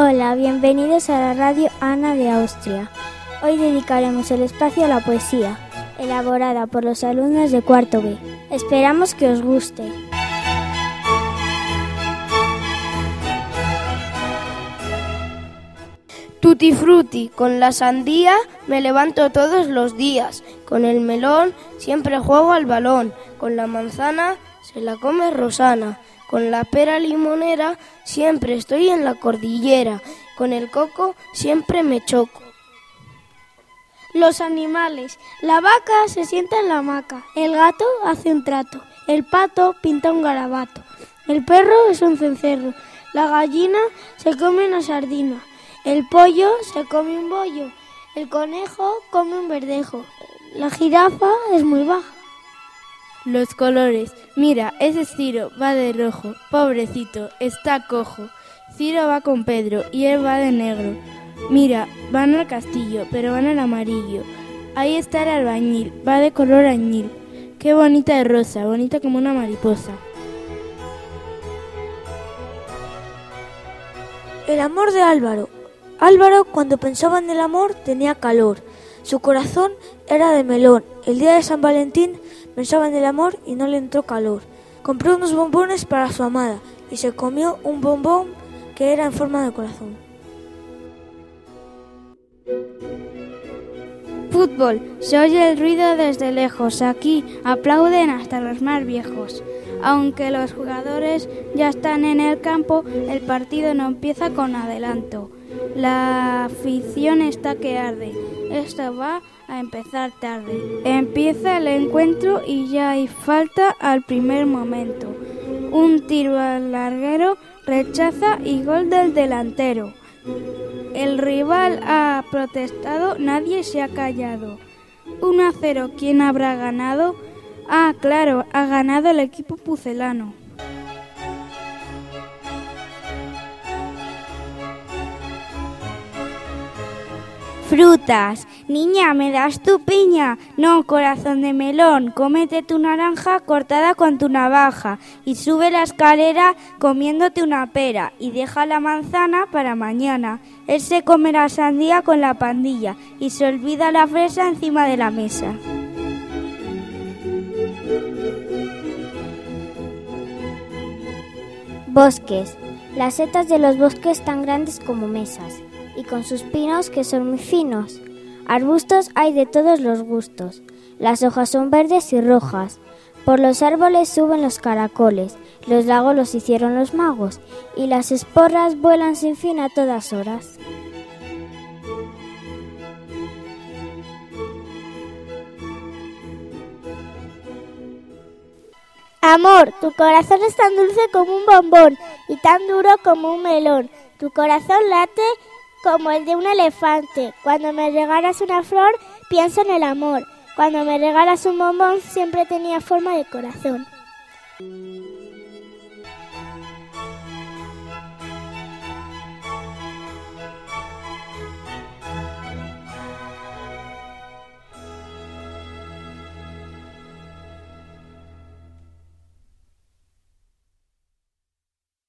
Hola, bienvenidos a la radio Ana de Austria. Hoy dedicaremos el espacio a la poesía, elaborada por los alumnos de cuarto B. Esperamos que os guste. Tutti frutti, con la sandía me levanto todos los días, con el melón siempre juego al balón, con la manzana se la come Rosana, con la pera limonera siempre estoy en la cordillera, con el coco siempre me choco. Los animales. La vaca se sienta en la hamaca, el gato hace un trato, el pato pinta un garabato, el perro es un cencerro, la gallina se come una sardina, el pollo se come un bollo, el conejo come un verdejo, la jirafa es muy baja. Los colores. Mira, ese Ciro va de rojo, pobrecito, está cojo. Ciro va con Pedro y él va de negro. Mira, van al castillo, pero van al amarillo. Ahí está el albañil, va de color añil. Qué bonita de rosa, bonita como una mariposa. El amor de Álvaro. Álvaro, cuando pensaba en el amor, tenía calor. Su corazón era de melón. El día de San Valentín pensaba en el amor y no le entró calor. Compró unos bombones para su amada y se comió un bombón que era en forma de corazón. Fútbol. Se oye el ruido desde lejos. Aquí aplauden hasta los más viejos. Aunque los jugadores ya están en el campo, el partido no empieza con adelanto. La afición está que arde. Esto va a empezar tarde. Empieza el encuentro y ya hay falta al primer momento. Un tiro al larguero rechaza y gol del delantero. El rival ha protestado, nadie se ha callado. 1 a 0, ¿quién habrá ganado? Ah, claro, ha ganado el equipo pucelano. Frutas. Niña, ¿me das tu piña? No, corazón de melón, cómete tu naranja cortada con tu navaja y sube la escalera comiéndote una pera y deja la manzana para mañana. Él se comerá sandía con la pandilla y se olvida la fresa encima de la mesa. Bosques. Las setas de los bosques tan grandes como mesas y con sus pinos que son muy finos. Arbustos hay de todos los gustos. Las hojas son verdes y rojas. Por los árboles suben los caracoles, los lagos los hicieron los magos, y las esporras vuelan sin fin a todas horas. Amor, tu corazón es tan dulce como un bombón y tan duro como un melón. Tu corazón late como el de un elefante. Cuando me regalas una flor, pienso en el amor. Cuando me regalas un bombón, siempre tenía forma de corazón.